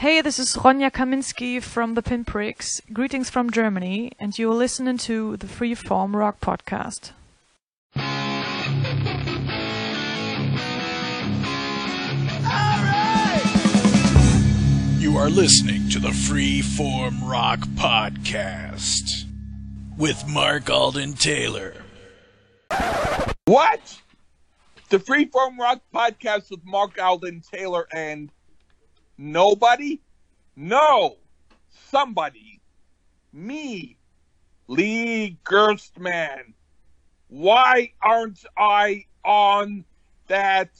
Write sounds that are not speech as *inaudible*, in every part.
Hey, this is Ronja Kaminski from the Pinpricks. Greetings from Germany, and you're listening to the Freeform Rock Podcast. You are listening to the Freeform Rock Podcast with Mark Alden Taylor. What? The Freeform Rock Podcast with Mark Alden Taylor and nobody? No, somebody. Me, Lee Gerstmann. Why aren't I on that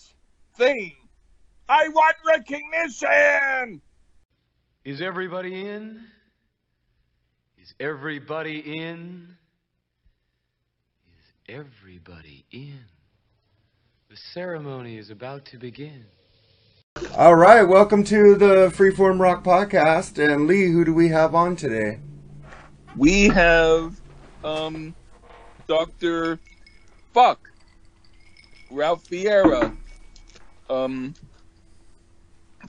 thing? I want recognition! Is everybody in? Is everybody in? Is everybody in? The ceremony is about to begin. All right, welcome to the Freeform Rock Podcast. And Lee, who do we have on today? We have um Dr. Fuck Ralph Vieira. Um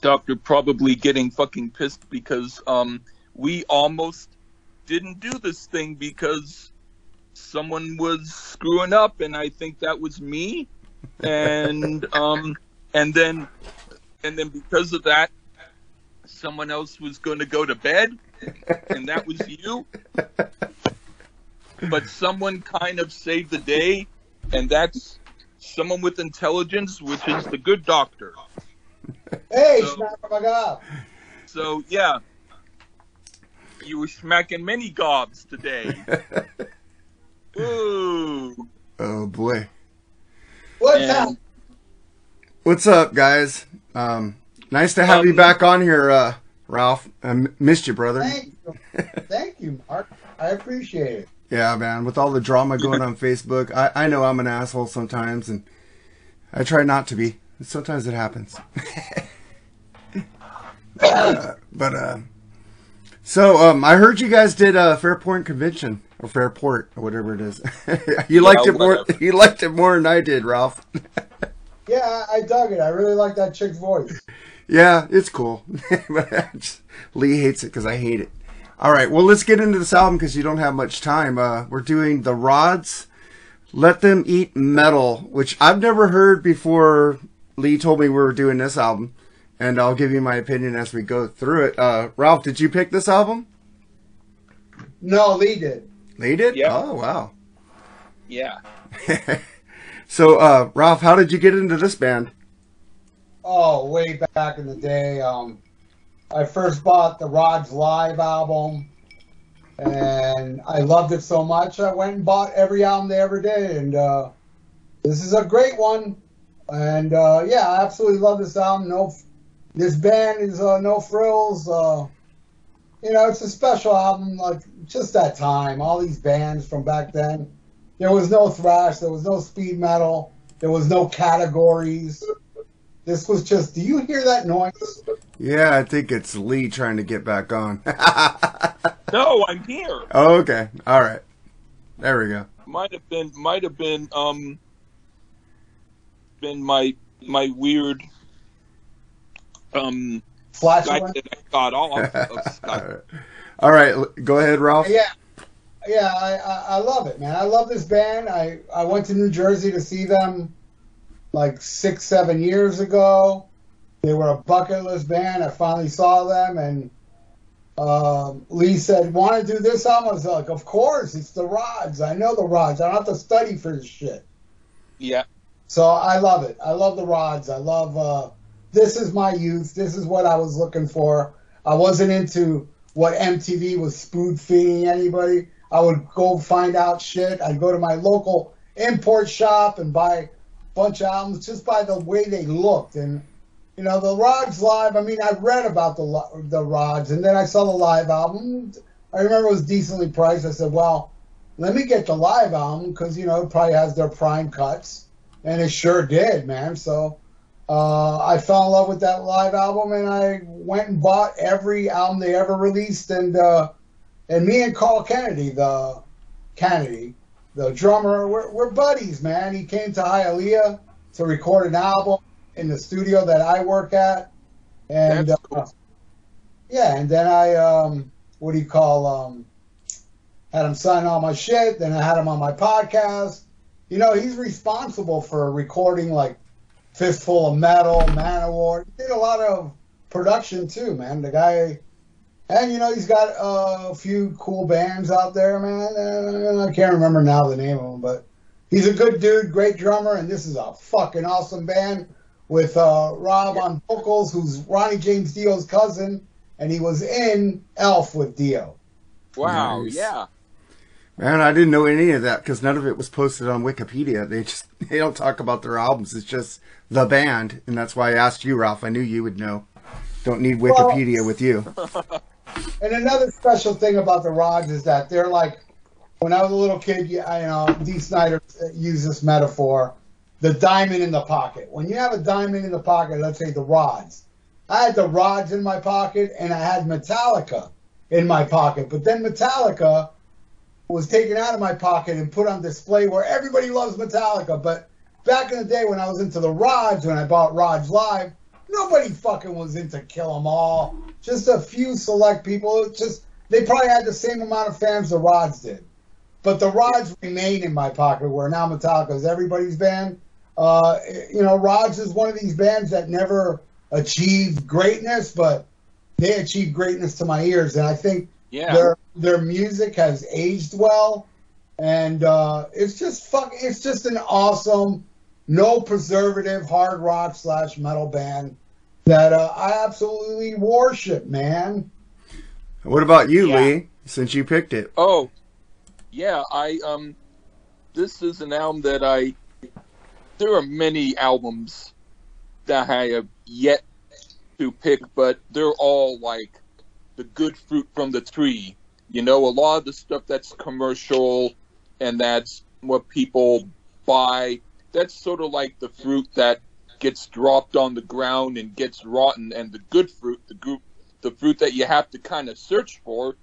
Doctor probably getting fucking pissed because um we almost didn't do this thing because someone was screwing up and I think that was me and um and then and then because of that someone else was going to go to bed and that was you but someone kind of saved the day and that's someone with intelligence which is the good doctor Hey, So- smack my god. so yeah you were smacking many gobs today *laughs* ooh Oh boy, What's And- up? what's up, guys? Um, nice to have you Um, back on here, uh, Ralph. I m- missed you, brother. Thank you. Thank you, Mark. I appreciate it. Yeah, man. With all the drama going on Facebook, I, I know I'm an asshole sometimes, and I try not to be. Sometimes it happens. *laughs* Uh, but uh, so um, I heard you guys did a Fairpoint convention or Fairport or whatever it is. *laughs* you liked it more. *laughs* You liked it more than I did, Ralph. Yeah, I, I dug it. I really like that chick's voice. *laughs* Yeah, it's cool. *laughs* just- Lee hates it because I hate it. All right, well, let's get into this album because you don't have much time. Uh, we're doing The Rods, Let Them Eat Metal, which I've never heard before Lee told me we were doing this album. And I'll give you my opinion as we go through it. Uh, Ralph, did you pick this album? No, Lee did. Lee did? Yeah. Oh, wow. yeah *laughs* So, uh, Ralph, how did you get into this band? Oh, way back in the day. Um, I first bought the Rods Live album, and I loved it so much. I went and bought every album they ever did, and uh, this is a great one. And uh, yeah, I absolutely love this album. No, this band is uh, no frills. Uh, you know, it's a special album, like just that time. All these bands from back then. There was no thrash. There was no speed metal. There was no categories. This was just. Do you hear that noise? Yeah, I think it's Lee trying to get back on. *laughs* no i'm here oh, okay. All right. There we go. might have been might have been um been my my weird um Flash. Skype that I got off of Skype. *laughs* All right, go ahead, Ralph. Yeah, yeah. I, I I love it, man. I love this band. I I went to New Jersey to see them like six seven years ago. They were a bucket list band. I finally saw them, and um, Lee said, "Want to do this album?" I was like, "Of course, it's the Rods. I know the Rods. I don't have to study for this shit." Yeah, So I love it. I love the rods. I love uh this is my youth. This is what I was looking for. I wasn't into what MTV was spoon feeding anybody. I would go find out shit. I'd go to my local import shop and buy a bunch of albums just by the way they looked. And you know, the Rods live. I mean, I read about the the Rods, and then I saw the live album. I remember it was decently priced. I said, well, let me get the live album because you know it probably has their prime cuts, and it sure did, man. So uh, I fell in love with that live album, and I went and bought every album they ever released, and uh, and me and Carl Canedy, the Canedy, the drummer, we're, we're buddies, man. He came to Hialeah to record an album in the studio that I work at, and That's uh, yeah, and then I um, what do you call um, had him sign all my shit. Then I had him on my podcast. You know, he's responsible for recording like Fistful of Metal, Manowar. He did a lot of production too, man. The guy, and you know, he's got a few cool bands out there, man. Uh, I can't remember now the name of them, but he's a good dude, great drummer, and this is a fucking awesome band with uh, Rob on vocals, who's Ronnie James Dio's cousin, and he was in Elf with Dio. Wow, Nice. yeah. Man, I didn't know any of that because none of it was posted on Wikipedia. *laughs* They just they don't talk about their albums. It's just the band, and that's why I asked you, Ralph. I knew you would know. Don't need Wikipedia with you. *laughs* And another special thing about the rods is that they're like, when I was a little kid, you you know, Dee Snider used this metaphor, the diamond in the pocket. When you have a diamond in the pocket, let's say the rods. I had the rods in my pocket and I had Metallica in my pocket, but then Metallica was taken out of my pocket and put on display where everybody loves Metallica. But back in the day when I was into the rods, when I bought Rods Live, nobody fucking was into Kill 'Em All. Just a few select people. Just they probably had the same amount of fans the Rods did. But the Rods remain in my pocket, where now Metallica is everybody's band. Uh, you know, Rods is one of these bands that never achieved greatness, but they achieved greatness to my ears, and I think Yeah. their their music has aged well, and uh, it's just fuck. It's just an awesome, no preservative hard rock slash metal band that uh, I absolutely worship, man. What about you, Yeah. Lee? Since you picked it, Oh, yeah. I um, this is an album that I. There are many albums that I have yet to pick, but they're all like the good fruit from the tree. You know, a lot of the stuff that's commercial and that's what people buy. That's sort of like the fruit that gets dropped on the ground and gets rotten, and the good fruit, the group, the fruit that you have to kind of search for,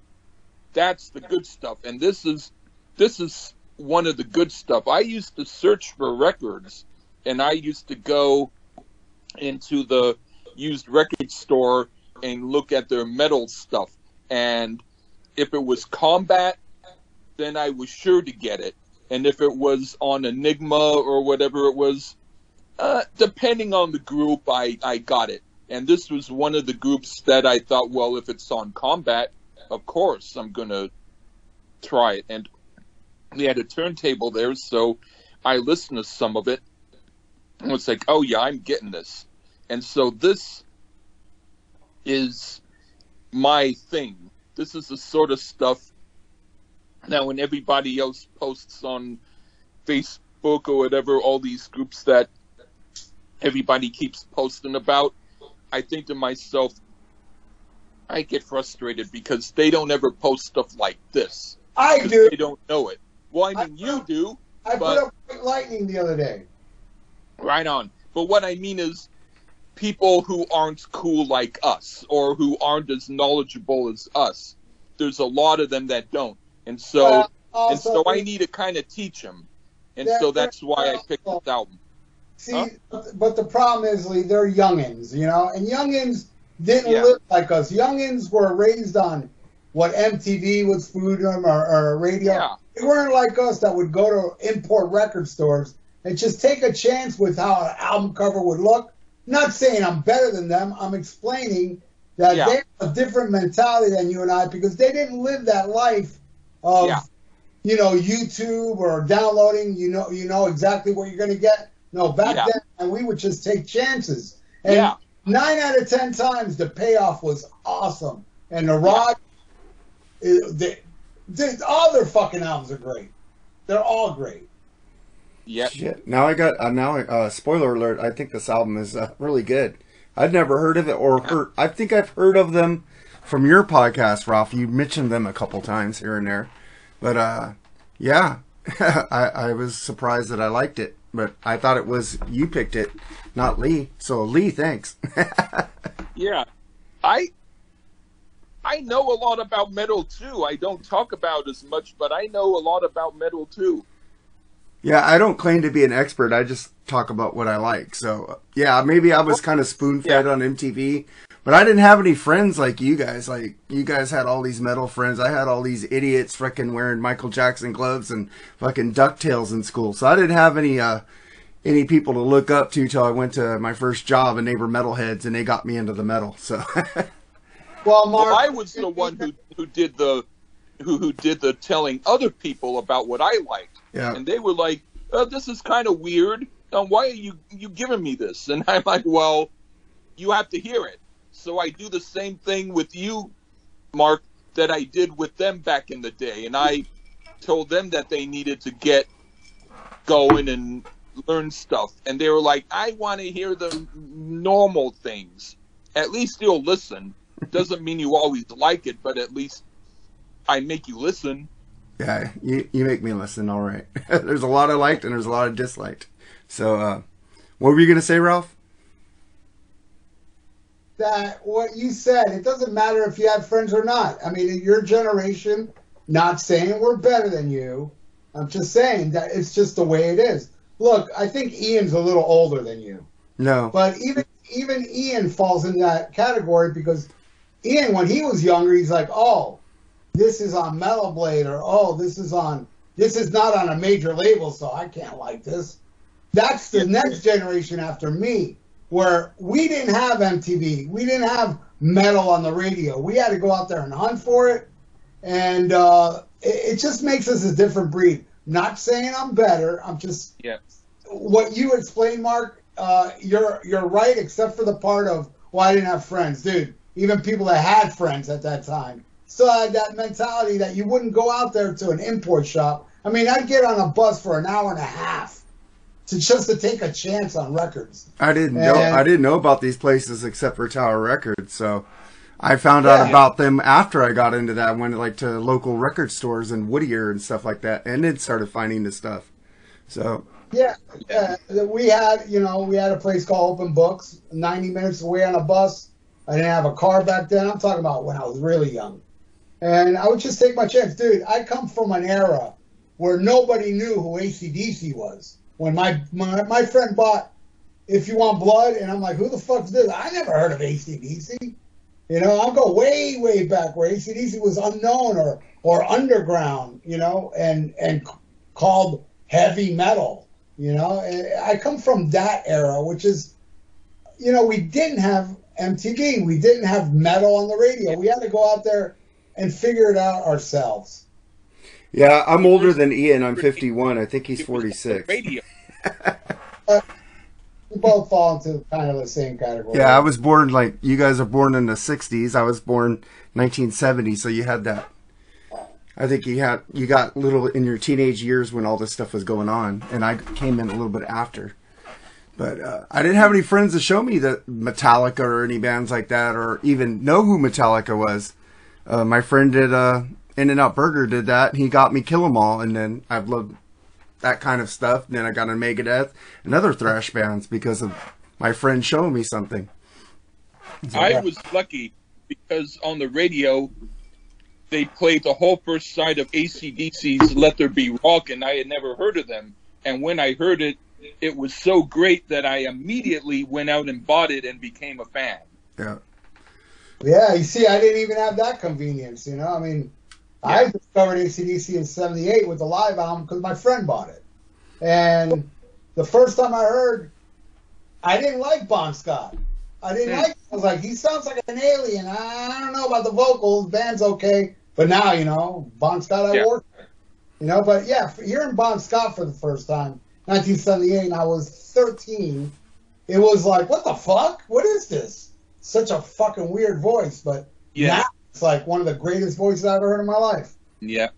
that's the good stuff. And this is this is one of the good stuff. I used to search for records, and I used to go into the used record store and look at their metal stuff. And if it was combat, then I was sure to get it. And if it was on Enigma or whatever it was, uh, depending on the group, I, I got it. And this was one of the groups that I thought, well, if it's on combat, of course I'm gonna try it. And we had a turntable there, so I listened to some of it. And it's like, oh yeah, I'm getting this. And so this is my thing. This is the sort of stuff now when everybody else posts on Facebook or whatever, all these groups that everybody keeps posting about, I think to myself, I get frustrated because they don't ever post stuff like this. I do. They don't know it. Well, I mean, I- you do, I but- put up White Lightning the other day. right on. But what I mean is, people who aren't cool like us or who aren't as knowledgeable as us. There's a lot of them that don't, and so Well, and so I need to kind of teach them, and so that's why I picked this album. See, Huh? but- the problem is, Lee, they're youngins, you know, and youngins didn't Yeah. live like us. Youngins were raised on what MTV was food them or, or radio. Yeah. They weren't like us that would go to import record stores and just take a chance with how an album cover would look. Not saying I'm better than them. I'm explaining that Yeah. they have a different mentality than you and I because they didn't live that life of Yeah. you know YouTube or downloading. You know you know exactly what you're going to get. No, back Yeah. then and we would just take chances. And Yeah. nine out of ten times the payoff was awesome. And the rod, it- they, they, all their fucking albums are great. They're all great. Yep. shit. Now I got uh, now. Uh, spoiler alert! I think this album is uh, really good. I've never heard of it or heard. I think I've heard of them from your podcast, Ralph. You mentioned them a couple times here and there, but uh, yeah, *laughs* I, I was surprised that I liked it. But I thought it was you picked it, not Lee. So Lee, thanks. *laughs* Yeah, I I know a lot about metal too. I don't talk about as much, but I know a lot about metal too. Yeah, I don't claim to be an expert. I just talk about what I like. So, yeah, maybe I was kind of spoon fed Yeah. on MTV, But I didn't have any friends like you guys. Like you guys had all these metal friends. I had all these idiots freaking wearing Michael Jackson gloves and fucking Ducktales in school. So I didn't have any uh any people to look up to till I went to my first job and they were metalheads and they got me into the metal. So *laughs* Well, Mark, Well, I was the one who who did the who who did the telling other people about what I liked, yeah. and they were like, oh, "This is kind of weird. Um, why are you you giving me this?" And I'm like, "Well, you have to hear it." So I do the same thing with you, Mark, that I did with them back in the day, and I told them that they needed to get going and learn stuff, and they were like, "I want to hear the normal things. At least you'll listen." Doesn't mean you always like it, but at least I make you listen. Yeah, you, you make me listen, all right. *laughs* there's a lot I liked and there's a lot of disliked. So uh what were you gonna say, Ralph? That what you said, it doesn't matter if you have friends or not. I mean, your generation, not saying we're better than you. I'm just saying that it's just the way it is. Look, I think Ian's a little older than you, No. but even even Ian falls in that category because Ian, when he was younger, he's like, oh, this is on Metal Blade, or oh, this is on this is not on a major label, so I can't like this. That's the next generation after me, where we didn't have MTV, we didn't have metal on the radio. We had to go out there and hunt for it, and uh, it, it just makes us a different breed. Not saying I'm better. I'm just Yeah. what you explained, Mark. Uh, you're you're right, except for the part of well, I didn't have friends, dude. Even people that had friends at that time still had that mentality that you wouldn't go out there to an import shop. I mean, I'd get on a bus for an hour and a half to just to take a chance on records. I didn't know I didn't know about these places except for Tower Records, so I found out about them after I got into that. I went like to local record stores in Whittier and stuff like that, and then started finding the stuff. So Yeah, uh, we had, you know, we had a place called Open Books, 90 minutes away on a bus. I didn't have a car back then. I'm talking about when I was really young. And I would just take my chance. Dude, I come from an era where nobody knew who ACDC was. When my, my, my friend bought If You Want Blood, and I'm like, who the fuck's this? I never heard of ACDC. You know, I'll go way, way back where ACDC was unknown or, or underground, you know, and, and called heavy metal. You know, And I come from that era, which is, you know, we didn't have MTV, we didn't have metal on the radio. We had to go out there and figure it out ourselves. Yeah, I'm older than Ian. I'm 51. I think he's It was on the 46. Radio. *laughs* We both fall into kind of the same category. Yeah, I was born like you guys are born in the '60s. I was born 1970, so you had that. I think you had you got little in your teenage years when all this stuff was going on, and I came in a little bit after. But uh, I didn't have any friends to show me that Metallica or any bands like that, or even know who Metallica was. Uh, my friend did uh, In-N-Out Burger did that, and he got me Kill 'Em All, and then I've loved that kind of stuff. Then I got into Megadeth and other thrash bands because of my friend showing me something. I was lucky because on the radio they played the whole first side of ACDC's Let There Be Rock, and I had never heard of them. And when I heard it, it was so great that I immediately went out and bought it and became a fan. Yeah. Yeah, you see, I didn't even have that convenience, you know? I mean, I discovered ACDC in 78 with the live album because my friend bought it. And the first time I heard, I didn't like Bon Scott. I didn't Hmm. like I was like, he sounds like an alien. I don't know about the vocals. Band's okay. But now, you know, Bon Scott, I Yeah. work. You know, but yeah, hearing Bon Scott for the first time, 1978, and I was 13, it was like, what the fuck? What is this? Such a fucking weird voice, but Yeah. now it's like one of the greatest voices I've ever heard in my life. Yeah.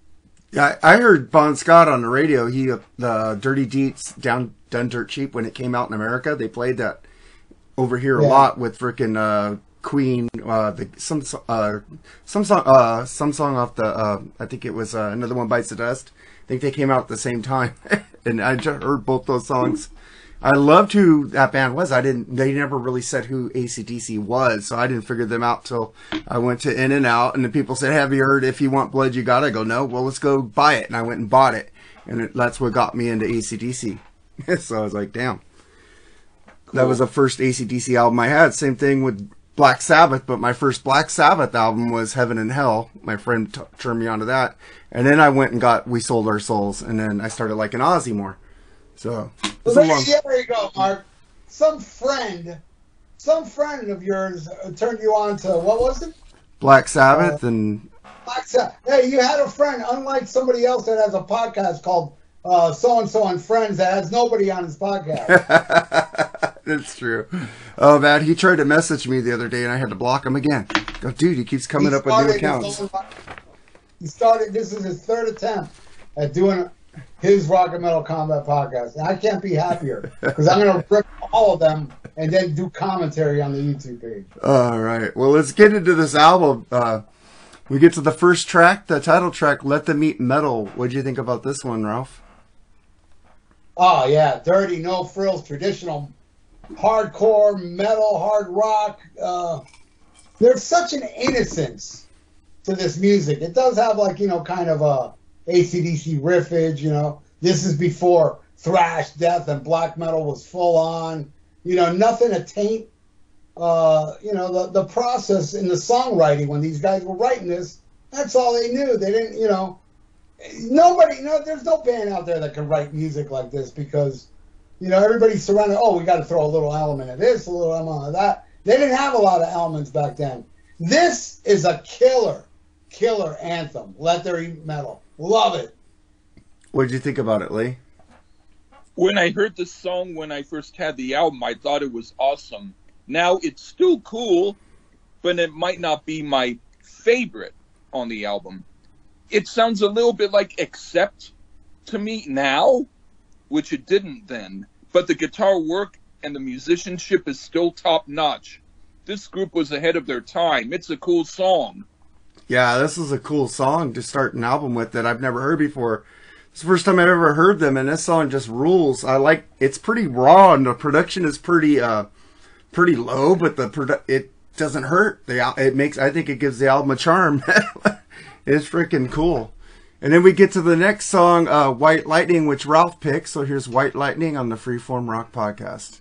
Yeah, I I heard Bon Scott on the radio. He uh, the Dirty Deeds down done dirt cheap when it came out in America. They played that over here a lot with frickin' uh, Queen. Uh, the some uh, some song uh, some song off the uh, I think it was uh, another one bites the dust. I think they came out at the same time, *laughs* and I just heard both those songs. I loved who that band was. I didn't. They never really said who ACDC was, so I didn't figure them out till I went to In-N-Out, and the people said, "Have you heard? If you want blood, you gotta go." No, well, let's go buy it, and I went and bought it, and it, that's what got me into ACDC. *laughs* so I was like, "Damn." That was the first ACDC album I had. Same thing with Black Sabbath, but my first Black Sabbath album was Heaven and Hell. My friend t- turned me onto that, and then I went and got We Sold Our Souls, and then I started liking Ozzy more. So Well, there, long- yeah, there you go, Mark. Some friend, some friend of yours uh, turned you on to what was it? Black Sabbath, and Black Sabbath. Hey, you had a friend, unlike somebody else that has a podcast called uh, So and So and Friends that has nobody on his podcast. *laughs* That's true. Oh man, he tried to message me the other day, and I had to block him again. Go, dude, he keeps coming He up with new accounts. own- He started. This is his third attempt at doing his rock and metal combat podcast, and I can't be happier because I'm going to rip all of them and then do commentary on the YouTube page. All right. Well, let's get into this album. Uh, we get to the first track, the title track, "Let Them Eat Metal." What do you think about this one, Ralph? Oh yeah, dirty, no frills, traditional, hardcore metal, hard rock. Uh, there's such an innocence to this music. It does have like you know kind of a ACDC riffage. You know, this is before thrash, death, and black metal was full on. You know, nothing to taint. Uh, you know, the the process in the songwriting when these guys were writing this, that's all they knew. They didn't, you know, nobody no there's no band out there that can write music like this because you know everybody's surrounded oh we got to throw a little element of this a little element of that they didn't have a lot of elements back then this is a killer killer anthem let there eat metal love it What did you think about it, Lee? When I heard the song when I first had the album, I thought it was awesome. Now it's still cool, but it might not be my favorite on the album. It sounds a little bit like Accept to me now, which it didn't then. But the guitar work and the musicianship is still top notch. This group was ahead of their time. It's a cool song. Yeah, this is a cool song to start an album with that I've never heard before. It's the first time I've ever heard them, and this song just rules. I like it's pretty raw, and the production is pretty uh pretty low, but the produ- it doesn't hurt. The it makes I think it gives the album a charm. *laughs* it's freaking cool. And then we get to the next song, uh, White Lightning, which Ralph picked. So here's White Lightning on the Freeform Rock Podcast.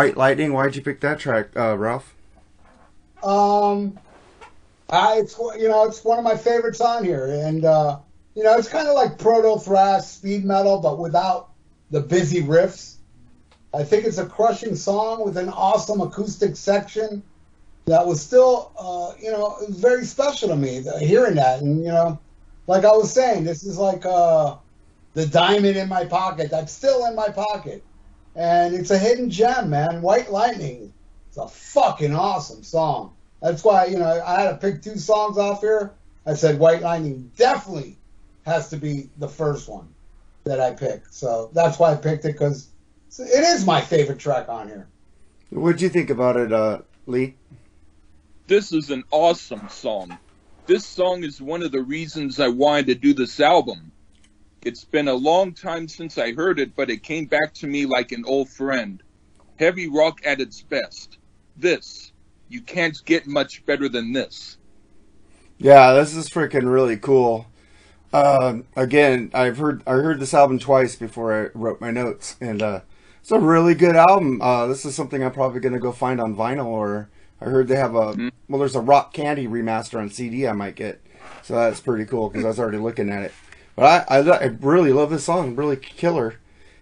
White Lightning. Why'd you pick that track, uh, Ralph? Um, I it's you know it's one of my favorites on here, and uh, you know it's kind of like proto thrash, speed metal, but without the busy riffs. I think it's a crushing song with an awesome acoustic section that was still, uh, you know, very special to me hearing that. And you know, like I was saying, this is like uh, the diamond in my pocket that's still in my pocket, and it's a hidden gem, man. White Lightning. It's a fucking awesome song. That's why, you know, I had to pick two songs off here. I said White Lightning definitely has to be the first one that I picked. So that's why I picked it because it is my favorite track on here. What'd you think about it, uh, Lee? This is an awesome song. This song is one of the reasons I wanted to do this album. It's been a long time since I heard it, but it came back to me like an old friend. Heavy rock at its best. This. You can't get much better than this. Yeah, this is freaking really cool. Um, again, I've heard I heard this album twice before I wrote my notes, and uh, it's a really good album. Uh, this is something I'm probably gonna go find on vinyl, or I heard they have a Mhm. well, there's a Rock Candy remaster on CD I might get, so that's pretty cool because I was already looking at it. But I, I I really love this song, really killer.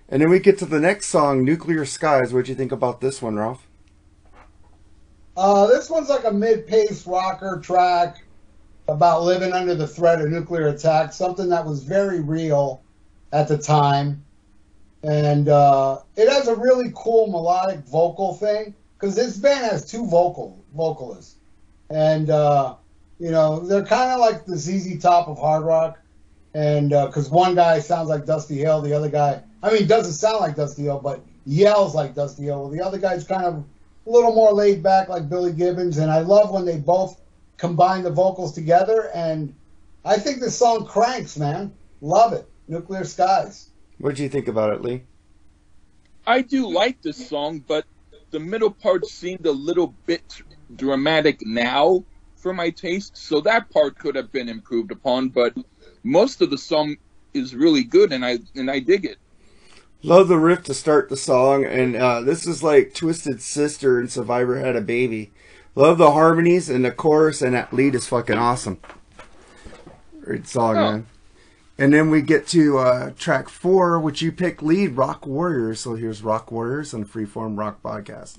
And then we get to the next song, Nuclear Skies. What'd you think about this one, Ralph? Uh, this one's like a mid-paced rocker track about living under the threat of nuclear attack, something that was very real at the time. And uh, it has a really cool melodic vocal thing because this band has two vocal vocalists, and uh, you know they're kind of like the ZZ Top of hard rock. And uh, because one guy sounds like Dusty Hill, the other guy, I mean, doesn't sound like Dusty Hill, but yells like Dusty Hill. The other guy's kind of a little more laid back like Billy Gibbons, and I love when they both combine the vocals together. And I think this song cranks, man. Love it. Nuclear Skies. What'd you think about it, Lee? I do like this song, but the middle part seemed a little bit dramatic now for my taste, so that part could have been improved upon, but most of the song is really good and I and I dig it. Love the riff to start the song, and uh, this is like Twisted Sister and Survivor Had a Baby. Love the harmonies and the chorus, and that lead is fucking awesome. Great song, Oh. man. And then we get to uh, track four, which you pick lead, Rock Warriors. So here's Rock Warriors on Freeform Rock Podcast.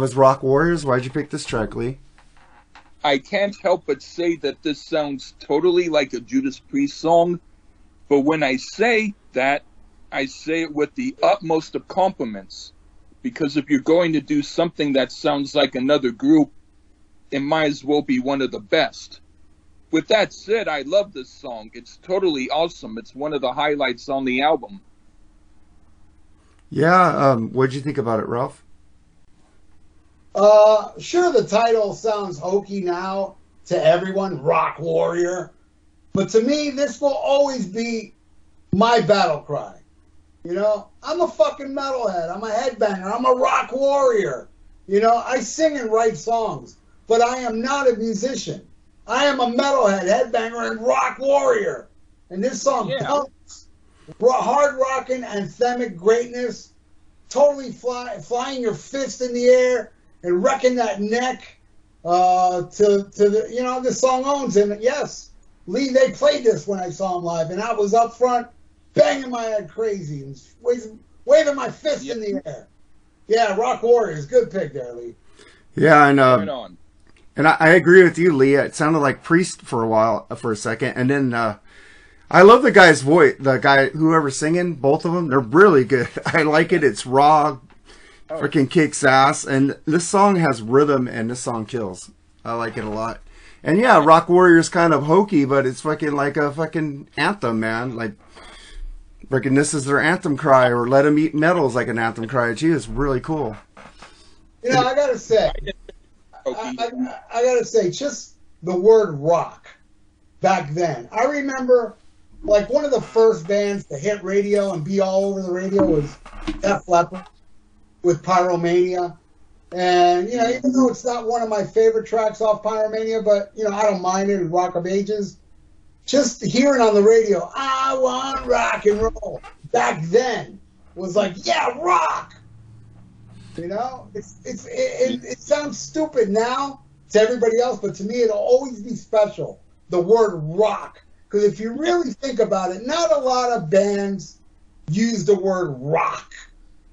Was Rock Warriors. Why'd you pick this track, Lee? I can't help but say that this sounds totally like a Judas Priest song, but when I say that, I say it with the utmost of compliments. Because if you're going to do something that sounds like another group, it might as well be one of the best. With that said, I love this song. It's totally awesome. It's one of the highlights on the album. Yeah, um, what'd you think about it, Ralph? Uh, sure, the title sounds hokey now to everyone, Rock Warrior, but to me, this will always be my battle cry. You know, I'm a fucking metalhead. I'm a headbanger. I'm a rock warrior. You know, I sing and write songs, but I am not a musician. I am a metalhead, headbanger, and rock warrior. And this song Yeah. pumps hard rocking, anthemic greatness, totally fly, flying your fist in the air and wrecking that neck uh, to to the you know the song owns and yes, Lee they played this when I saw him live and I was up front banging my head crazy and waving, waving my fist in the air. Yeah, Rock Warriors, good pick there, Lee. Yeah, and uh, Right on. And I, I agree with you, Lee. It sounded like Priest for a while, for a second, and then uh, I love the guy's voice. The guy, whoever's singing, both of them, they're really good. *laughs* I like it. It's raw, Oh. freaking kicks ass, and this song has rhythm, and this song kills. I like it a lot. And yeah, Rock Warrior's kind of hokey, but it's fucking like a fucking anthem, man. Like, freaking, this is their anthem cry, or Let Them Eat Metal's like an anthem cry. Gee, it's really cool. You know, I gotta say, I, I, I gotta say, just the word rock back then. I remember, like one of the first bands to hit radio and be all over the radio was Def Leppard with Pyromania. And you know, mm-hmm. even though it's not one of my favorite tracks off Pyromania, but you know, I don't mind it in Rock of Ages. Just hearing on the radio, I want rock and roll. Back then was like, yeah, rock. You know, it's it's it, it, it sounds stupid now to everybody else, but to me, it'll always be special. The word rock, because if you really think about it, not a lot of bands use the word rock.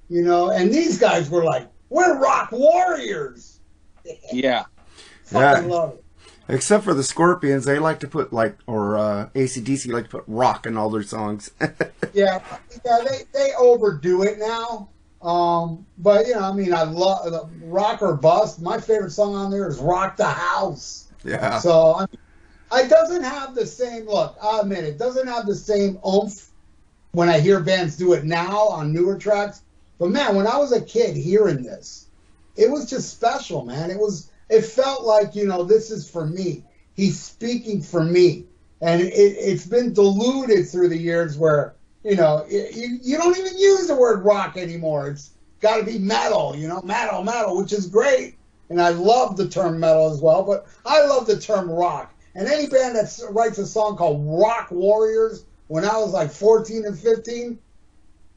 You know, and these guys were like, "We're rock warriors." Yeah. *laughs* Fucking Yeah. love it. Except for the Scorpions, they like to put like, or uh, ACDC like to put rock in all their songs. *laughs* Yeah, yeah, they they overdo it now. Um, but you know, I mean, I love rock or bust. My favorite song on there is "Rock the House." yeah. So I mean, it doesn't have the same look. I admit it doesn't have the same oomph when I hear bands do it now on newer tracks. But man, when I was a kid hearing this, it was just special, man. It was. It felt like you know this is for me. He's speaking for me, and it, it's been diluted through the years where you know you you don't even use the word rock anymore. It's got to be metal, you know, metal, metal, which is great and I love the term metal as well, but I love the term rock. And any band that writes a song called Rock Warriors, when I was like 14 and 15,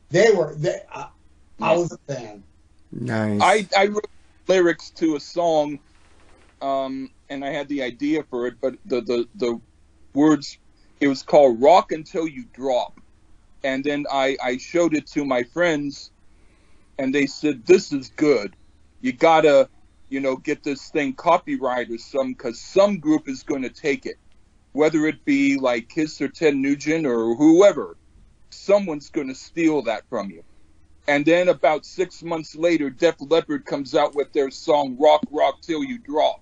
they were, they, uh, I, I was a fan. Nice. I, I wrote lyrics to a song, um, and I had the idea for it, but the, the, the words, it was called Rock Until You Drop. And then I, I showed it to my friends, and they said, This is good. You gotta, you know, get this thing copyrighted or some, because some group is going to take it. Whether it be like Kiss or Ted Nugent or whoever, someone's going to steal that from you. And then about six months later, Def Leppard comes out with their song "Rock Rock Till You Drop."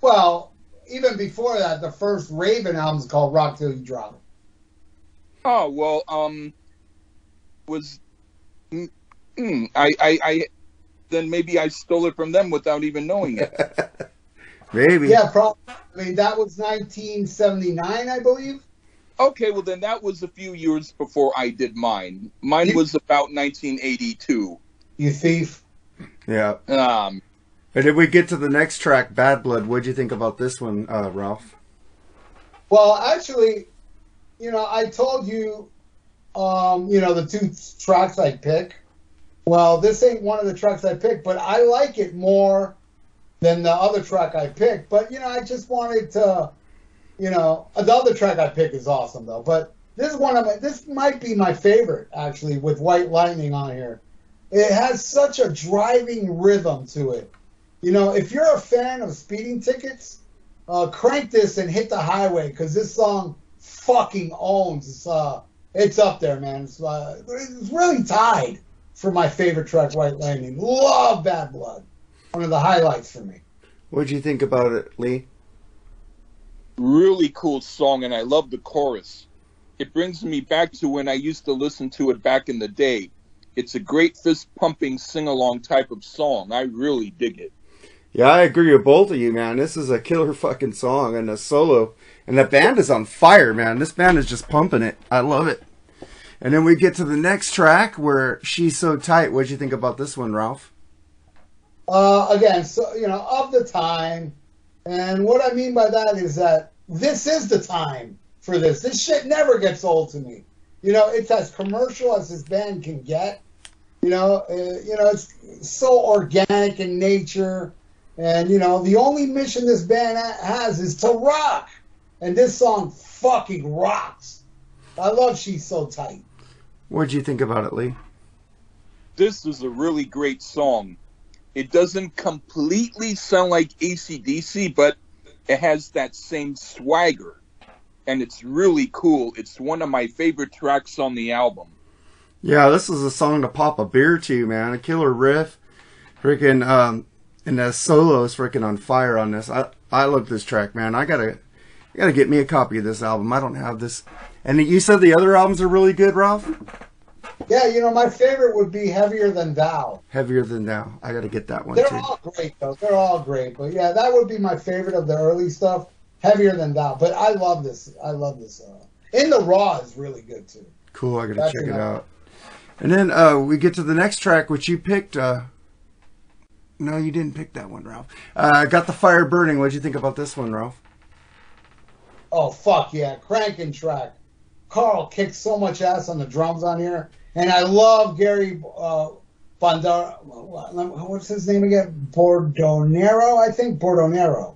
Well, even before that, the first Raven album is called Rock Till You Drop. Oh well, um, was mm, mm, I, I I then maybe I stole it from them without even knowing it. *laughs* Maybe. Yeah, probably. I mean, that was 1979, I believe. Okay, well then that was a few years before I did mine. Mine was about 1982. You thief. Yeah. Um, And did we get to the next track, Bad Blood? What'd you think about this one, uh, Ralph? Well, actually, you know, I told you, um, you know, the two tracks I pick. Well, this ain't one of the tracks I picked, but I like it more than the other track I picked. But you know, I just wanted to, you know, the other track I picked is awesome though. But this is one of my, this might be my favorite actually, with White Lightning on here. it has such a driving rhythm to it. You know, if you're a fan of speeding tickets, uh, crank this and hit the highway because this song fucking owns. It's uh, it's up there, man. It's, uh, it's really tied for my favorite track, White Lightning. Love Bad Blood. One of the highlights for me. What'd you think about it, Lee? Really cool song, and I love the chorus. It brings me back to when I used to listen to it back in the day. It's a great fist pumping sing along type of song. I really dig it. Yeah, I agree with both of you, man. This is a killer fucking song and a solo. And the band is on fire, man. This band is just pumping it. I love it. And then we get to the next track where she's so tight. What'd you think about this one, Ralph? Uh, again, so you know, of the time, and what I mean by that is that this is the time for this. This shit never gets old to me. You know, it's as commercial as this band can get. You know, uh, you know, it's so organic in nature, and you know, the only mission this band has is to rock, and this song fucking rocks. I love "She's So Tight." What'd you think about it, Lee? This is a really great song. It doesn't completely sound like ACDC, but it has that same swagger. And it's really cool. It's one of my favorite tracks on the album. Yeah, this is a song to pop a beer to, man. A killer riff. Freaking, um, and the solo is freaking on fire on this. I, I love this track, man. I gotta, gotta get me a copy of this album. I don't have this. And you said the other albums are really good, Ralph? Yeah, you know, my favorite would be "Heavier Than Thou." Heavier Than Thou. I gotta get that one They're too. all great, though. They're all great, but yeah, that would be my favorite of the early stuff. Heavier Than Thou, but I love this. I love this. Uh, In the Raw is really good too. Cool, I gotta check it out. And then uh, we get to the next track, which you picked. Uh, no, you didn't pick that one, Ralph. Uh, got the fire burning. What'd you think about this one, Ralph? Oh fuck yeah, cranking track. Carl kicks so much ass on the drums on here, and I love Gary uh. What's his name again? Bordonaro, I think Bordonaro.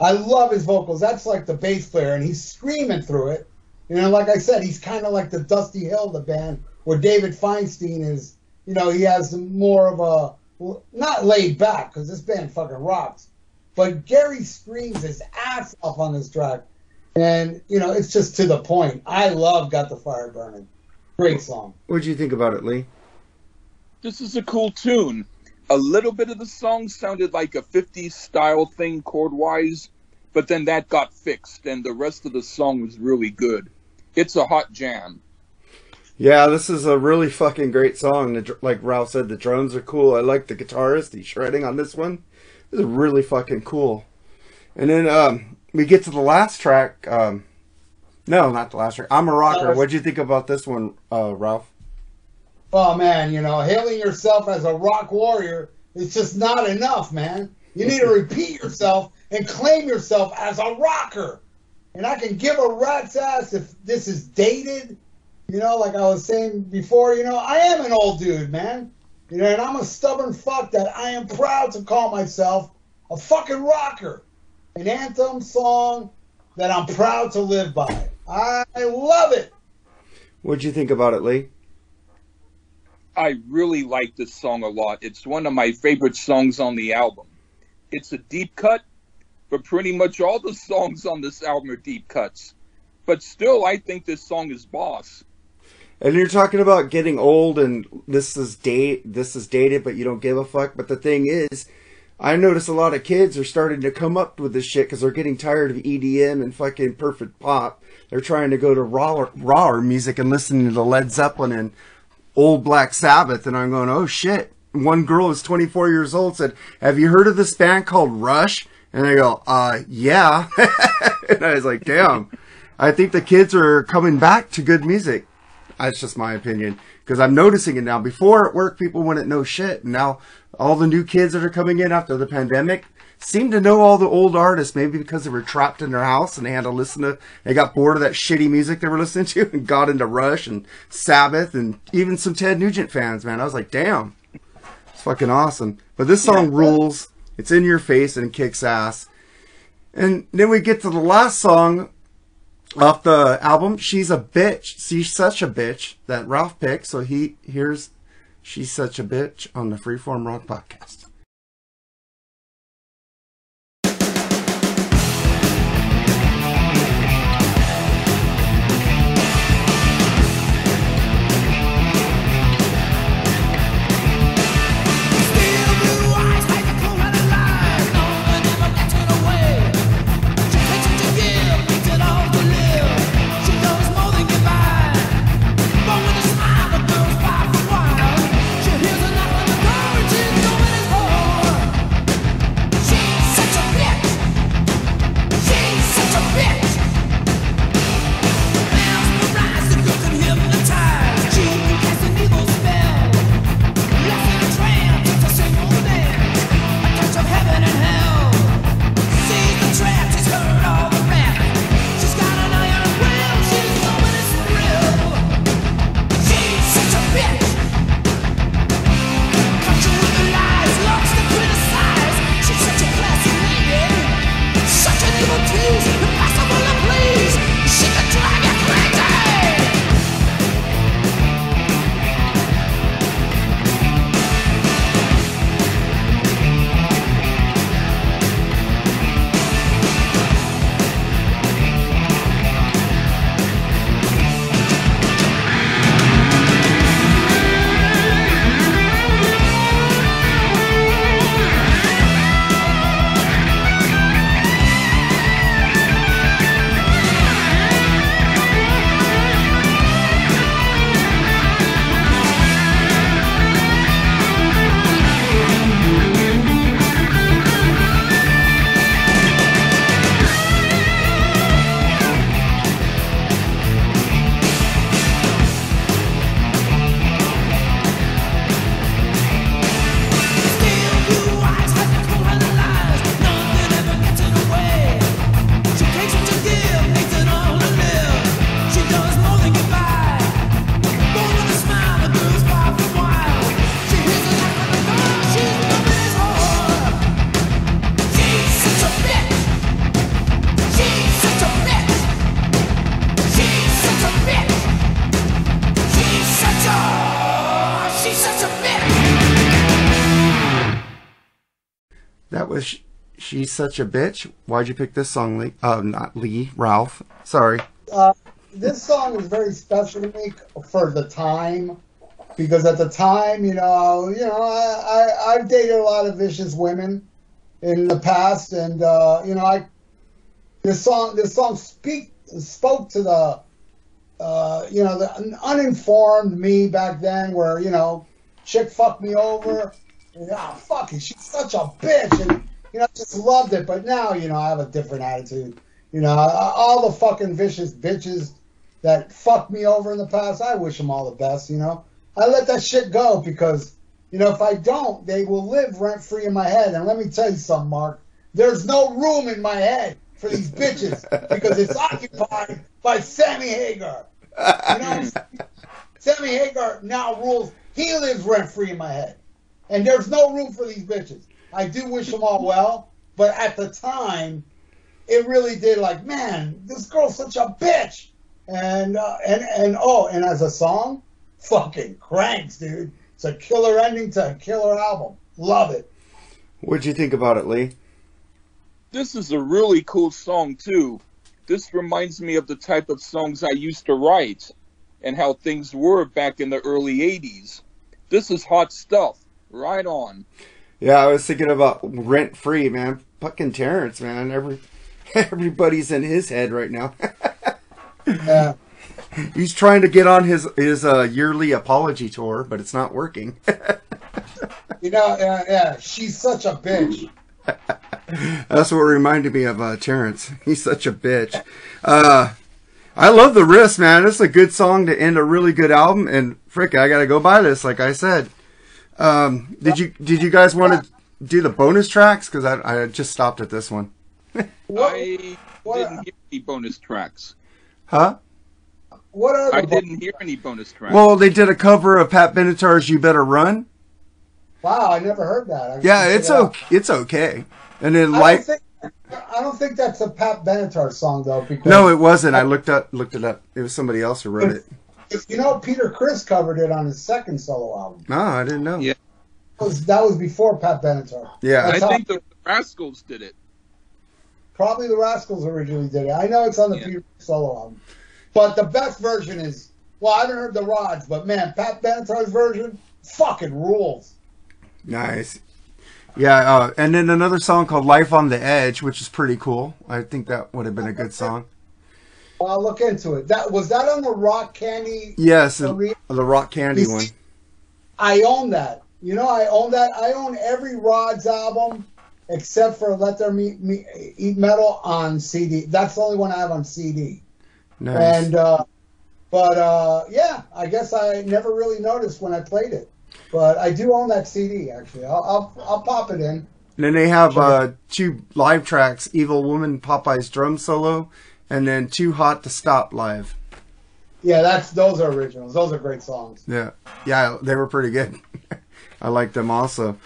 I love his vocals. That's like the bass player, and he's screaming through it. You know, like I said, he's kind of like the Dusty Hill the band, where David Feinstein is. You know, he has more of a not laid back because this band fucking rocks, but Gary screams his ass off on this track. And, you know, it's just to the point. I love Got the Fire Burning. Great song. What'd you think about it, Lee? This is a cool tune. A little bit of the song sounded like a 50s style thing chord wise, but then that got fixed, and the rest of the song was really good. It's a hot jam. Yeah, this is a really fucking great song. Like Ralph said, the drums are cool. I like the guitarist. He's shredding on this one. This is really fucking cool. And then um, we get to the last track. Um, no, not the last track. I'm a rocker. Uh, What'd you think about this one, uh, Ralph? Oh, man, you know, hailing yourself as a rock warrior is just not enough, man. You need to repeat yourself and claim yourself as a rocker. And I can give a rat's ass if this is dated. You know, like I was saying before, you know, I am an old dude, man. You know, and I'm a stubborn fuck that I am proud to call myself a fucking rocker. An anthem song that I'm proud to live by. I love it. What'd you think about it, Lee? I really like this song a lot. It's one of my favorite songs on the album. It's a deep cut, but pretty much all the songs on this album are deep cuts. But still, I think this song is boss. And you're talking about getting old and this is date this is dated but you don't give a fuck. But the thing is, I notice a lot of kids are starting to come up with this shit because they're getting tired of EDM and fucking perfect pop. They're trying to go to raw rawer music and listening to the Led Zeppelin and old Black Sabbath. And I'm going, oh shit. One girl who's 24 years old said, "Have you heard of this band called Rush?" And I go, "Uh, yeah." *laughs* and I was like, "Damn." I think the kids are coming back to good music. That's just my opinion because I'm noticing it now. Before at work, people wouldn't know shit. And now all the new kids that are coming in after the pandemic seem to know all the old artists. Maybe because they were trapped in their house and they had to listen to. They got bored of that shitty music they were listening to and got into Rush and Sabbath and even some Ted Nugent fans. Man, I was like, damn, it's fucking awesome. But this song rules. It's in your face and it kicks ass. And then we get to the last song off the album. She's a bitch. She's such a bitch that Ralph picked. So he here's She's Such a Bitch on the Freeform Rock Podcast. She's Such a Bitch. Why'd you pick this song, Lee? Uh, not Lee, Ralph. Sorry. Uh, this song is very special to me for the time because at the time, you know, you know, I, I've dated a lot of vicious women in the past, and uh, you know, I this song this song speak spoke to the uh, you know the uninformed me back then, where you know, chick fucked me over, and, fuck it, she's such a bitch, and you know, I just loved it. But now, you know, I have a different attitude. You know, all the fucking vicious bitches that fucked me over in the past, I wish them all the best, you know. I let that shit go because, you know, if I don't, they will live rent free in my head. And let me tell you something, Mark. There's no room in my head for these *laughs* bitches because it's occupied by Sammy Hagar. You know, *laughs* Sammy Hagar now rules. He lives rent free in my head. And there's no room for these bitches. I do wish them all well, but at the time, it really did like, man, this girl's such a bitch. And uh, and and oh, and as a song, fucking cranks, dude. It's a killer ending to a killer album. Love it. What'd you think about it, Lee? This is a really cool song too. This reminds me of the type of songs I used to write and how things were back in the early 80s. This is hot stuff. Right on. Yeah, I was thinking about rent free, man. Fucking Terrence, man. Every *laughs* everybody's in his head right now. *laughs* Yeah. He's trying to get on his his uh, yearly apology tour, but it's not working. *laughs* You know, yeah, yeah. She's such a bitch. That's what reminded me of uh, Terrence. He's such a bitch. Uh, I love the wrist, man. It's a good song to end a really good album. And frick, I gotta go buy this. Like I said, um, did you did you guys want to do the bonus tracks? Because I I just stopped at this one. *laughs* What, I didn't hear any bonus tracks. Huh? what are the I didn't hear any bonus tracks. Well, they did a cover of Pat Benatar's "You Better Run." Wow, I never heard that. I Yeah, it's check okay. It's okay. And then I like, I don't think that's a Pat Benatar song though. Because no, it wasn't. I looked up looked it up. It was somebody else who wrote it. You know, Peter Criss covered it on his second solo album. No, I didn't know. Yeah. That was, that was before Pat Benatar. Yeah. I That's how- think the Rascals did it. Probably the Rascals originally did it. I know it's on the Yeah. Peter solo album. But the best version is, well, I haven't heard the Rods, but man, Pat Benatar's version fucking rules. Nice. Yeah, uh, and then another song called "Life on the Edge," which is pretty cool. I think that would have been a good song. I'll look into it. That was that on the Rock Candy. Yes, the, the Rock Candy one. I own that. You know, I own that. I own every Rods album except for Let Them Eat, Me, Eat Metal on CD. That's the only one I have on CD. Nice. And uh, but uh, yeah, I guess I never really noticed when I played it. But I do own that CD actually. I'll I'll, I'll pop it in. And then they have uh, two live tracks: "Evil Woman," Popeye's drum solo, and then "Too Hot to Stop" live. Yeah, that's those are originals. Those are great songs. Yeah, yeah, they were pretty good. *laughs* I liked them also.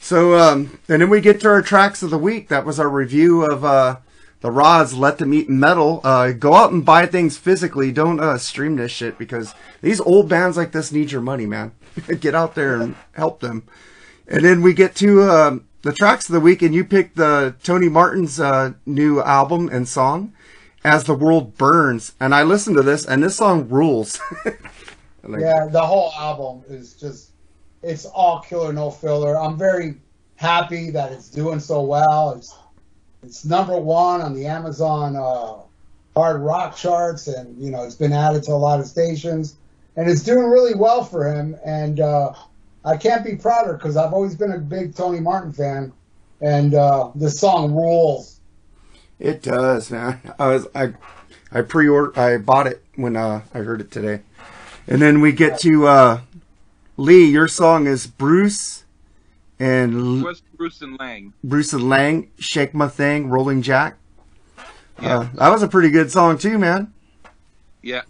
So, um, and then we get to our tracks of the week. That was our review of uh, the Rods. Let them eat metal. Uh, go out and buy things physically. Don't uh, stream this shit because these old bands like this need your money, man. *laughs* get out there and help them. And then we get to um, the tracks of the week, and you picked the Tony Martin's uh, new album and song, "As the World Burns." And I listened to this, and this song rules. *laughs* Like- Yeah, the whole album is just it's all killer, no filler. I'm very happy that it's doing so well. It's it's number one on the Amazon uh, hard rock charts, and you know it's been added to a lot of stations, and it's doing really well for him. And uh, I can't be prouder because I've always been a big Tony Martin fan, and uh, this song rules. It does, man. I was I I pre-order I bought it when uh, I heard it today. And then we get to uh, Lee, your song is Bruce and L- West Bruce and Lang. Bruce and Lang, Shake My Thing, Rolling Jack. Yeah. Uh, that was a pretty good song too, man. Yeah.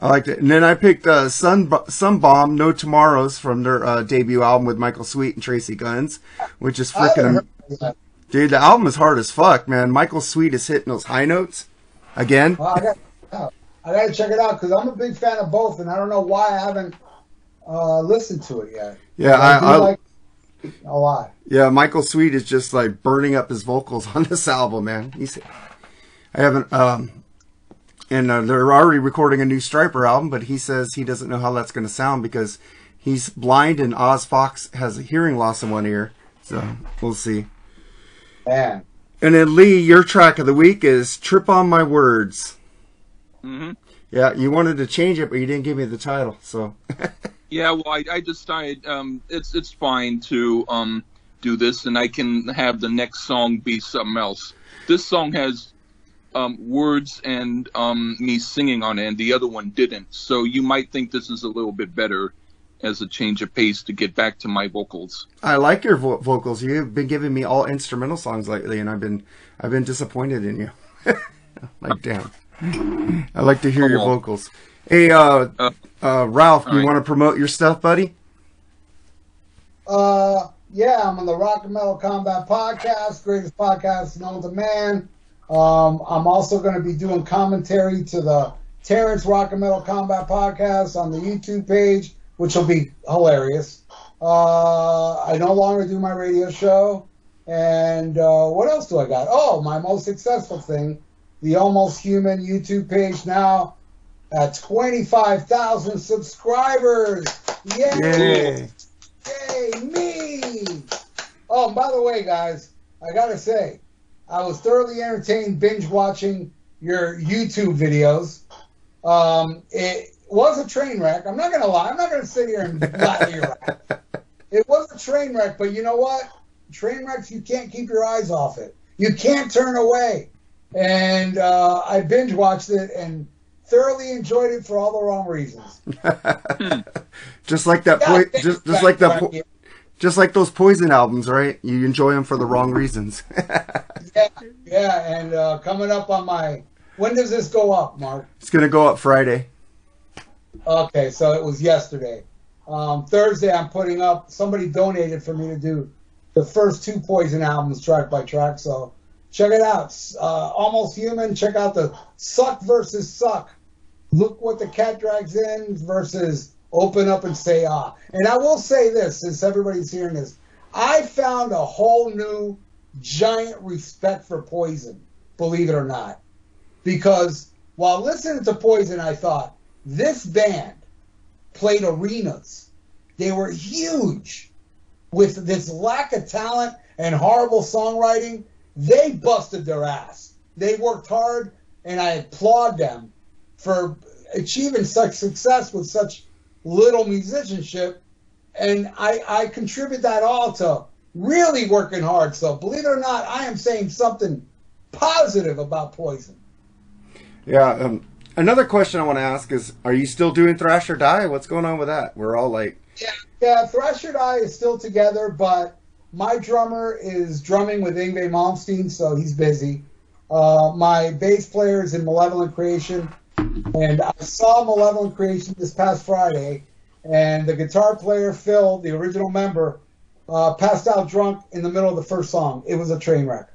I liked it. And then I picked uh, Sun SunBomb, No Tomorrows from their uh, debut album with Michael Sweet and Tracii Guns, which is freaking heard that. Dude. The album is hard as fuck, man. Michael Sweet is hitting those high notes again. Well, I got, yeah, I got to check it out because I'm a big fan of both, and I don't know why I haven't uh, listened to it yet. Yeah, I, do I like a lot. Yeah, Michael Sweet is just like burning up his vocals *laughs* on this album, man. He's, I haven't, um, and uh, they're already recording a new Stryper album, but he says he doesn't know how that's going to sound because he's blind and Oz Fox has a hearing loss in one ear. So we'll see. Man, And then Lee, your track of the week is "Trip on My Words." hmm Yeah, you wanted to change it, but you didn't give me the title. So *laughs* Yeah, well, I, I decided um, it's it's fine to um, do this, and I can have the next song be something else. This song has um, words and um, me singing on it, and the other one didn't. So you might think this is a little bit better as a change of pace to get back to my vocals. I like your vo- vocals. You've been giving me all instrumental songs lately, and I've been I've been disappointed in you. *laughs* like damn, I like to hear Oh, your well. vocals. Hey, uh, Uh, uh, Ralph, you right. want to promote your stuff, buddy? uh, yeah, I'm on the Rock and Metal Combat Podcast, greatest podcast known to man. Um, I'm also going to be doing commentary to the Terrence Rock and Metal Combat Podcast on the YouTube page, which will be hilarious. Uh, I no longer do my radio show. And uh, what else do I got? Oh, my most successful thing, the Almost Human YouTube page now at 25,000 subscribers. Yay! Yay! Yay, me! Oh, and by the way, guys, I gotta say, I was thoroughly entertained binge watching your YouTube videos. Um, it was a train wreck. I'm not gonna lie. I'm not gonna sit here and lie to you. *laughs* It was a train wreck, but you know what? Train wrecks, you can't keep your eyes off it. You can't turn away. And uh, I binge watched it and thoroughly enjoyed it for all the wrong reasons. *laughs* just like that, God, po- just just like that, po- just like those Poison albums, right? You enjoy them for the wrong reasons. *laughs* yeah, and uh, coming up on my. When does this go up, Mark? it's gonna go up Friday. Okay, so it was yesterday. Um, Thursday, I'm putting up. Somebody donated for me to do the first two Poison albums track by track. So check it out. Uh, Almost Human. Check out the Suck versus Suck look what the cat drags in versus open up and say ah. And I will say this, since everybody's hearing this, I found a whole new giant respect for Poison, believe it or not. Because while listening to Poison, I thought, this band played arenas. They were huge. With this lack of talent and horrible songwriting, they busted their ass. They worked hard, and I applaud them for achieving such success with such little musicianship. And I, I contribute that all to really working hard. So believe it or not, I am saying something positive about Poison. Yeah. Um, another question I want to ask is: Are you still doing Thrash or Die? What's going on with that? We're all like, Yeah, yeah. Thrash or Die is still together, but my drummer is drumming with Yngwie Malmsteen, so he's busy. Uh, my bass player is in Malevolent Creation, and I saw Malevolent Creation this past Friday, and the guitar player Phil, the original member, uh, passed out drunk in the middle of the first song. It was a train wreck.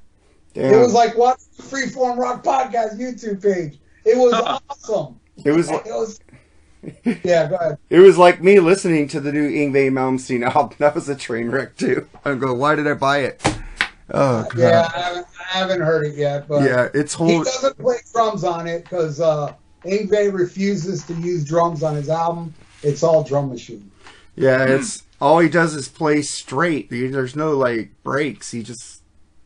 damn. It was like watching the Freeform Rock Podcast YouTube page. It was awesome. it was It was. Yeah, go ahead. *laughs* It was like me listening to the new Yngwie Malmsteen album. *laughs* That was a train wreck too. I go, why did I buy it? Oh god. Yeah, I haven't, I haven't heard it yet, but Yeah, it's he doesn't play drums on it because uh, Yngwie refuses to use drums on his album. It's all drum machine. Yeah, it's all he does is play straight. There's no like breaks. He just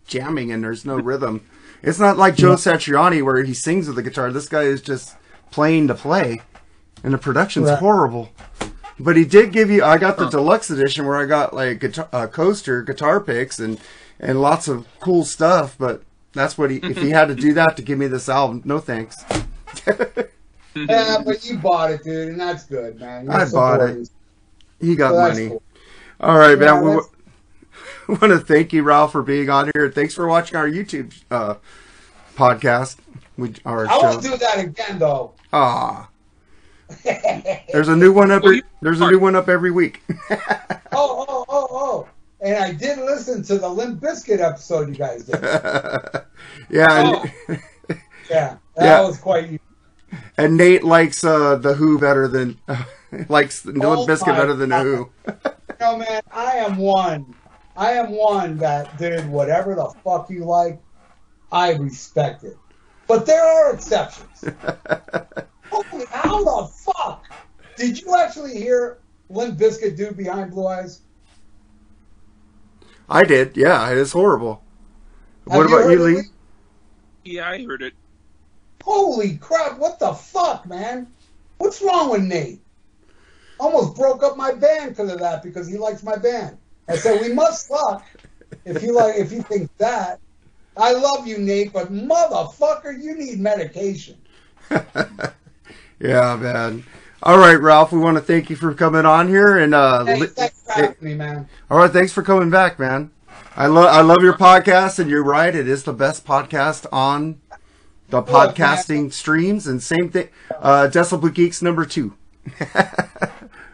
jamming and there's no rhythm. It's not like Joe Satriani where he sings with the guitar. This guy is just playing to play, and the production's Right. horrible. But he did give you. I got the deluxe edition where I got like guitar, uh, coaster guitar picks and and lots of cool stuff. But that's what he. if he had to do that to give me this album, no thanks. *laughs* Yeah, but you bought it, dude, and that's good, man. You're I bought it. He got So money. cool. All right, Yeah, man. We, want to thank you, Ralph, for being on here. Thanks for watching our YouTube uh, podcast. We our I show. won't do that again, though. Ah, *laughs* there's a new one up. Well, there's a new one up every week. *laughs* Oh, oh, oh, oh. And I did listen to the Limp Bizkit episode you guys did. *laughs* yeah, and, Yeah, that Yeah. was quite. and Nate likes uh, the Who better than likes the Oh Bizkit better than the Who. No, man, I am one. I am one that, did whatever the fuck you like, I respect it. But there are exceptions. *laughs* Holy, how the fuck? Did you actually hear Limp Bizkit do Behind Blue Eyes? I did. Yeah, it is horrible. Have what about you, Lee? Lee? Yeah, I heard it. Holy crap, what the fuck, man? What's wrong with Nate? Almost broke up my band because of that because he likes my band. I said we must suck if you like if you think that. I love you, Nate, but motherfucker, you need medication. *laughs* Yeah, man. All right, Ralph. We want to thank you for coming on here, and uh, Hey, thanks for having me, man. All right, thanks for coming back, man. I love I love your podcast, and you're right. It is the best podcast on the podcasting streams, and same thing. Uh, Decibel Geeks number two. *laughs*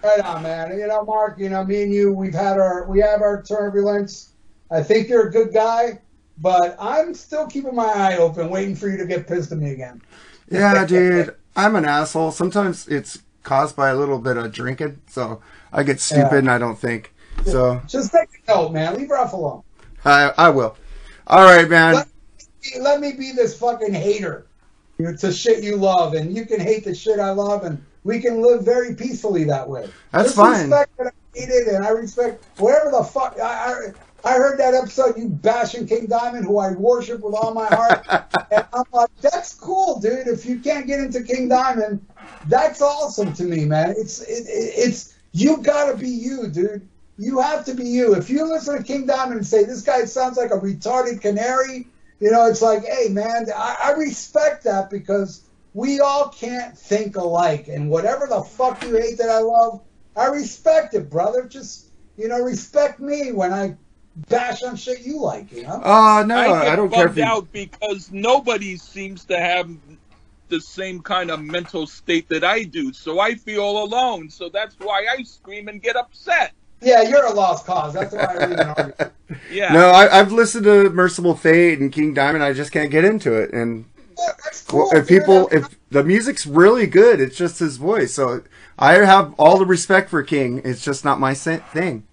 Right on, man. You know, Mark, you know, me and you, we've had our we have our turbulence. I think you're a good guy, but I'm still keeping my eye open, waiting for you to get pissed at me again. Yeah, dude, I'm an asshole. Sometimes it's caused by a little bit of drinking, so I get stupid Yeah. and I don't think. So Just take a note, man. Leave Ralph alone. I I will. All right, man. Let, let me be this fucking hater It's to shit you love, and you can hate the shit I love, and we can live very peacefully that way. That's Just fine. Respect that I it, and I respect whatever the fuck. I, I I heard that episode you bashing King Diamond, who I worship with all my heart, *laughs* and I'm like, that's cool, dude. If you can't get into King Diamond, that's awesome to me, man. It's it, it, it's you gotta be you, dude. You have to be you. If you listen to King Diamond and say this guy sounds like a retarded canary, you know, it's like, hey, man, I, I respect that because we all can't think alike. And whatever the fuck you hate that I love, I respect it, brother. Just you know, respect me when I bash on shit you like. You know. Uh, no, I, I, don't care if you. out because nobody seems to have the same kind of mental state that I do. So I feel alone. So that's why I scream and get upset. Yeah, you're a lost cause. That's why I read an argument. *laughs* Yeah. No, I, I've listened to Mercyful Fate and King Diamond. I just can't get into it, and That's cool. Well, if people, if the music's really good, it's just his voice. So I have all the respect for King. It's just not my thing.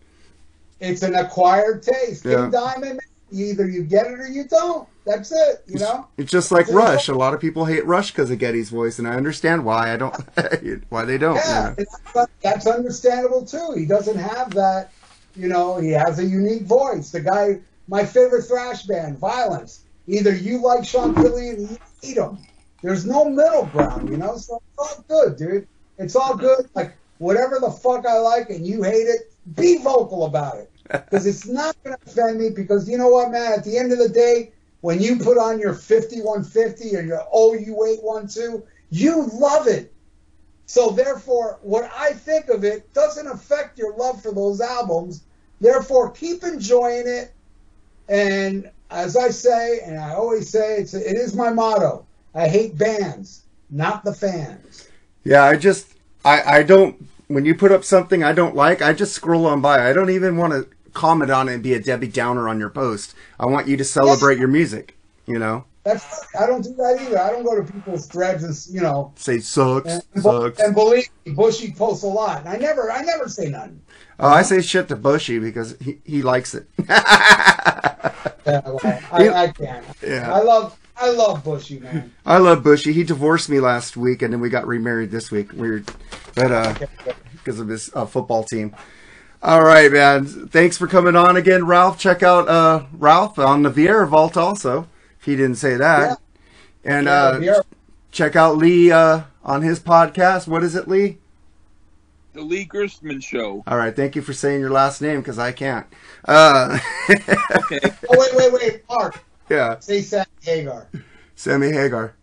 it's an acquired taste. Yeah. King Diamond, either you get it or you don't. That's it. You know. It's just like It's- Rush. A lot of people hate Rush because of Geddy's voice, and I understand why. I don't, *laughs* why they don't. you Yeah, know. that's understandable too. He doesn't have that, you know, he has a unique voice. The guy, my favorite thrash band, Violence. Either you like Sean Philly and you hate him. There's no middle ground, you know. So it's all good, dude. It's all good. Like whatever the fuck I like and you hate it, be vocal about it *laughs* because it's not going to offend me. Because you know what, man? At the end of the day, when you put on your 5150 or your OU812, you love it. So therefore, what I think of it doesn't affect your love for those albums. Therefore, keep enjoying it. And as I say, and I always say, it's it is my motto. I hate bands, not the fans. Yeah, I just, I, I don't. When you put up something I don't like, I just scroll on by. I don't even want to comment on it and be a Debbie Downer on your post. I want you to celebrate your music. You know, That's I don't do that either. I don't go to people's threads and you know. say sucks, And, sucks. and believe me, Bushy posts a lot. And I never, I never say nothing. Oh, I say shit to Bushy because he, he likes it. *laughs* Yeah, I, I can't. Yeah. I love, I love Bushy, man. I love Bushy. He divorced me last week, and then we got remarried this week. Weird, but uh, because of his uh, football team. All right, man. Thanks for coming on again, Ralph. Check out uh, Ralph on the Vieira Vault also. If he didn't say that, and uh, Yeah, check out Lee uh, on his podcast. What is it, Lee? The Lee Gerstmann Show. All right. Thank you for saying your last name because I can't. Uh, *laughs* Okay. Oh wait, wait, wait, Mark. yeah, Say Sam Hagar. Sammy Hagar.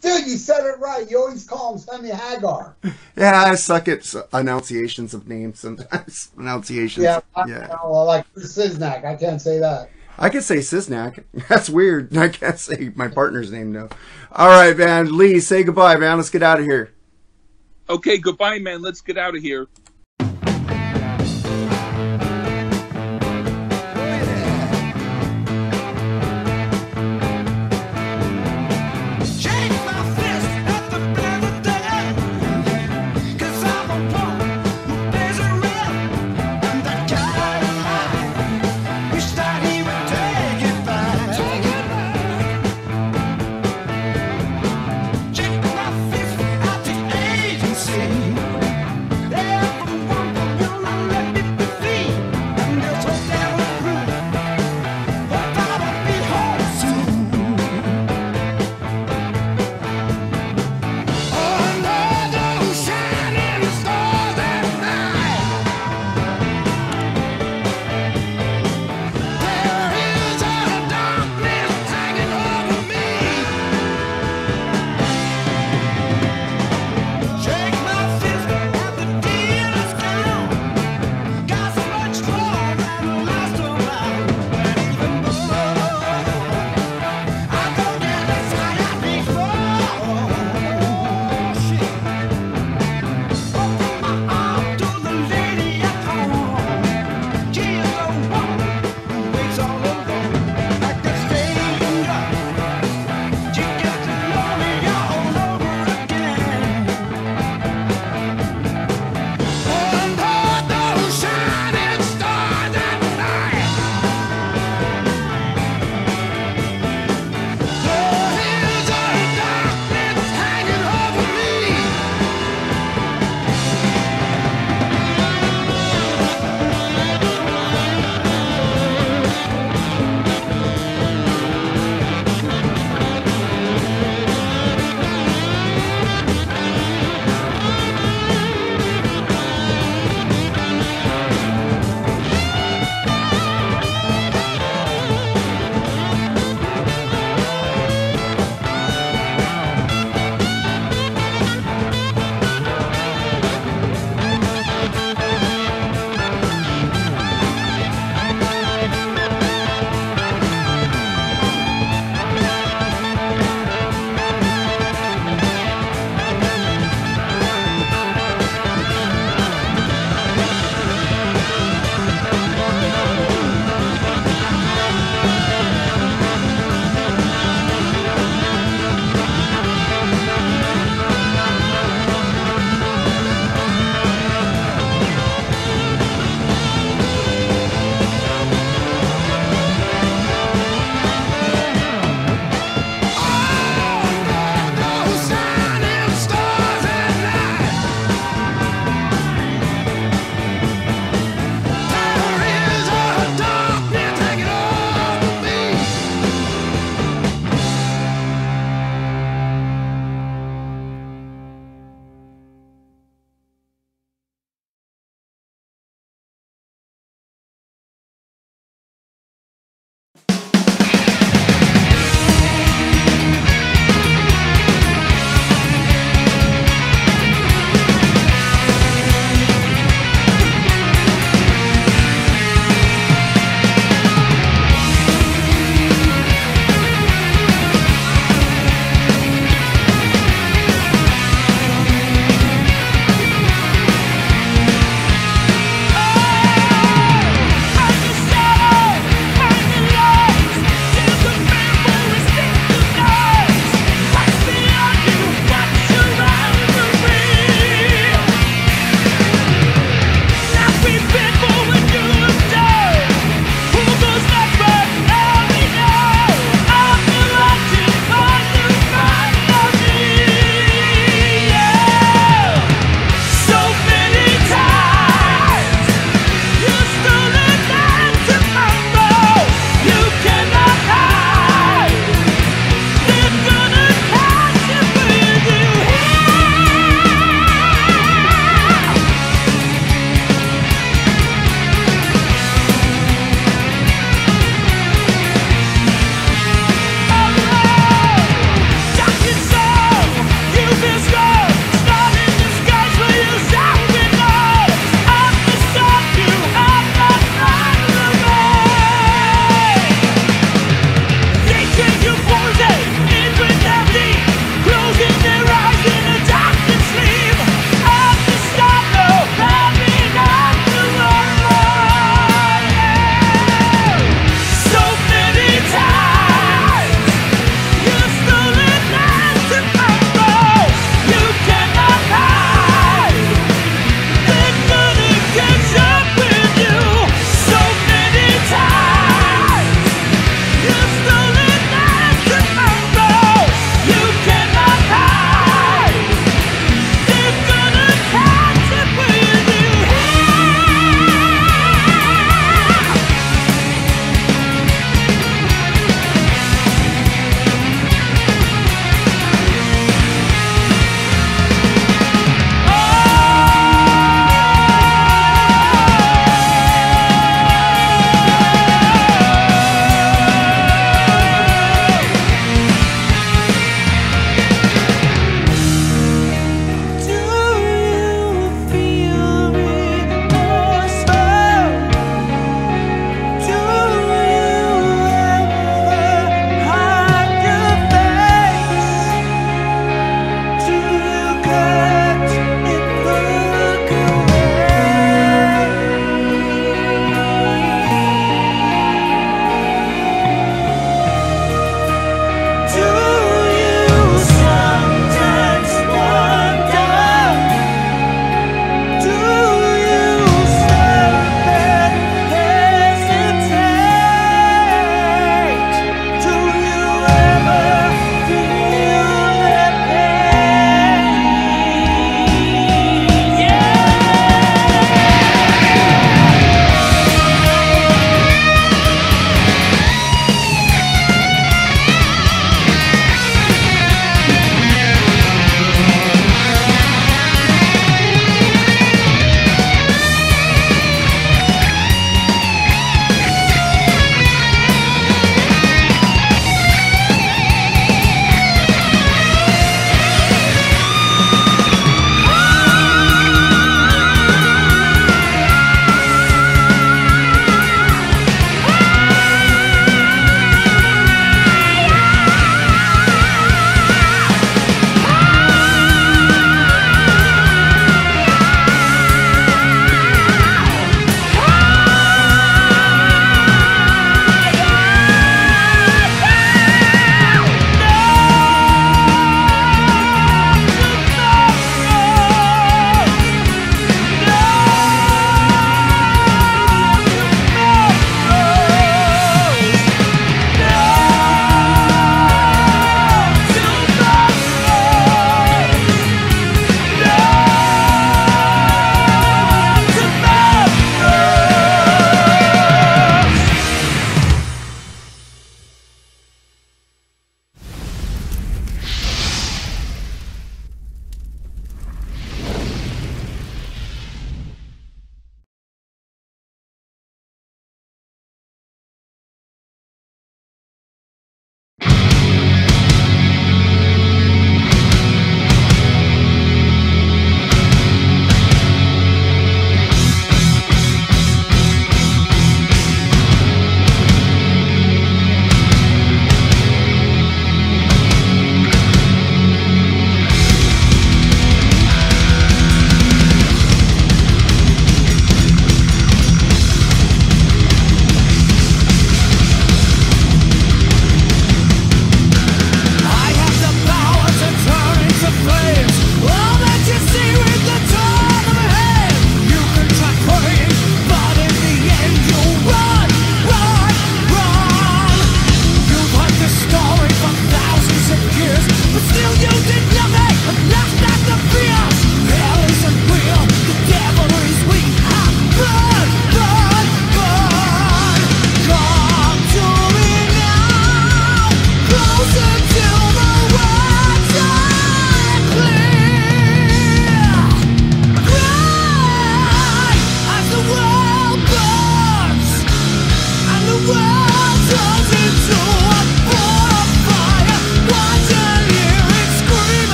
Dude, you said it right. You always call him Sammy Hagar. Yeah, I suck at s- enunciations of names sometimes. *laughs* Enunciations. Yeah, I, yeah. I, like Chris Siznak. I can't say that. I can say Cisnak. *laughs* That's weird. I can't say my partner's name though. All right, man. Lee, say goodbye, man. Let's get out of here. Okay, goodbye, man. Let's get out of here.